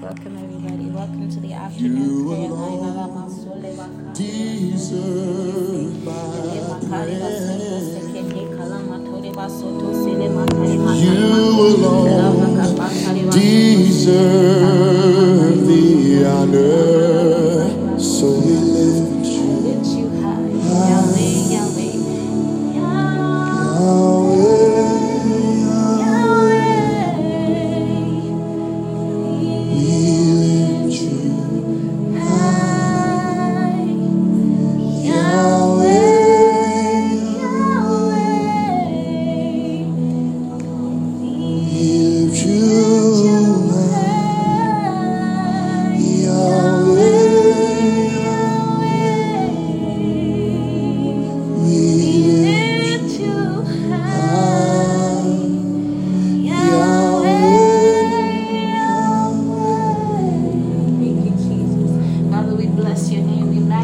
Welcome everybody. Welcome to the afternoon prayer Deserve my.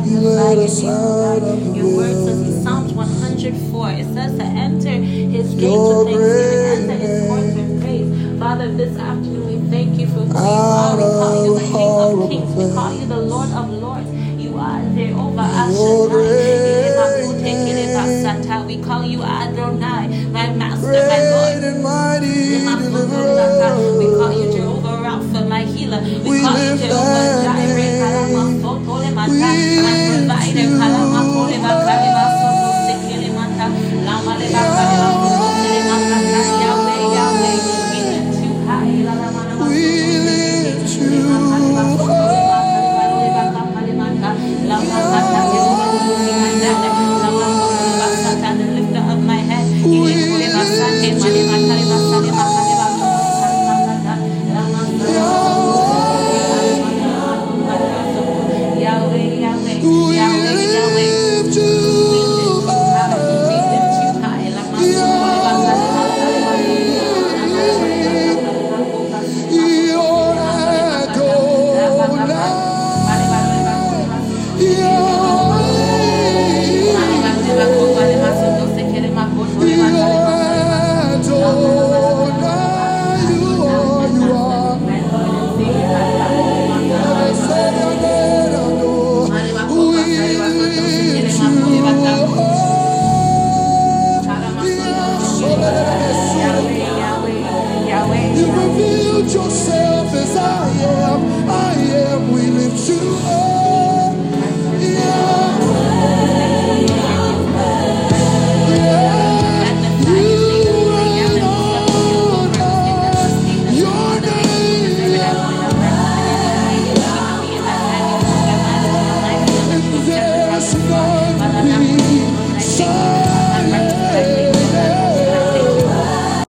and the lion you, God. Your word says in Psalms 104, it says to enter his gates with thanksgiving, enter his courts with praise. Father, this afternoon we thank you for who you are. We call you the King of Kings. We call you the Lord of Lords. You are Jehovah El Shaddai. We call you Adonai, my master, my Joseph.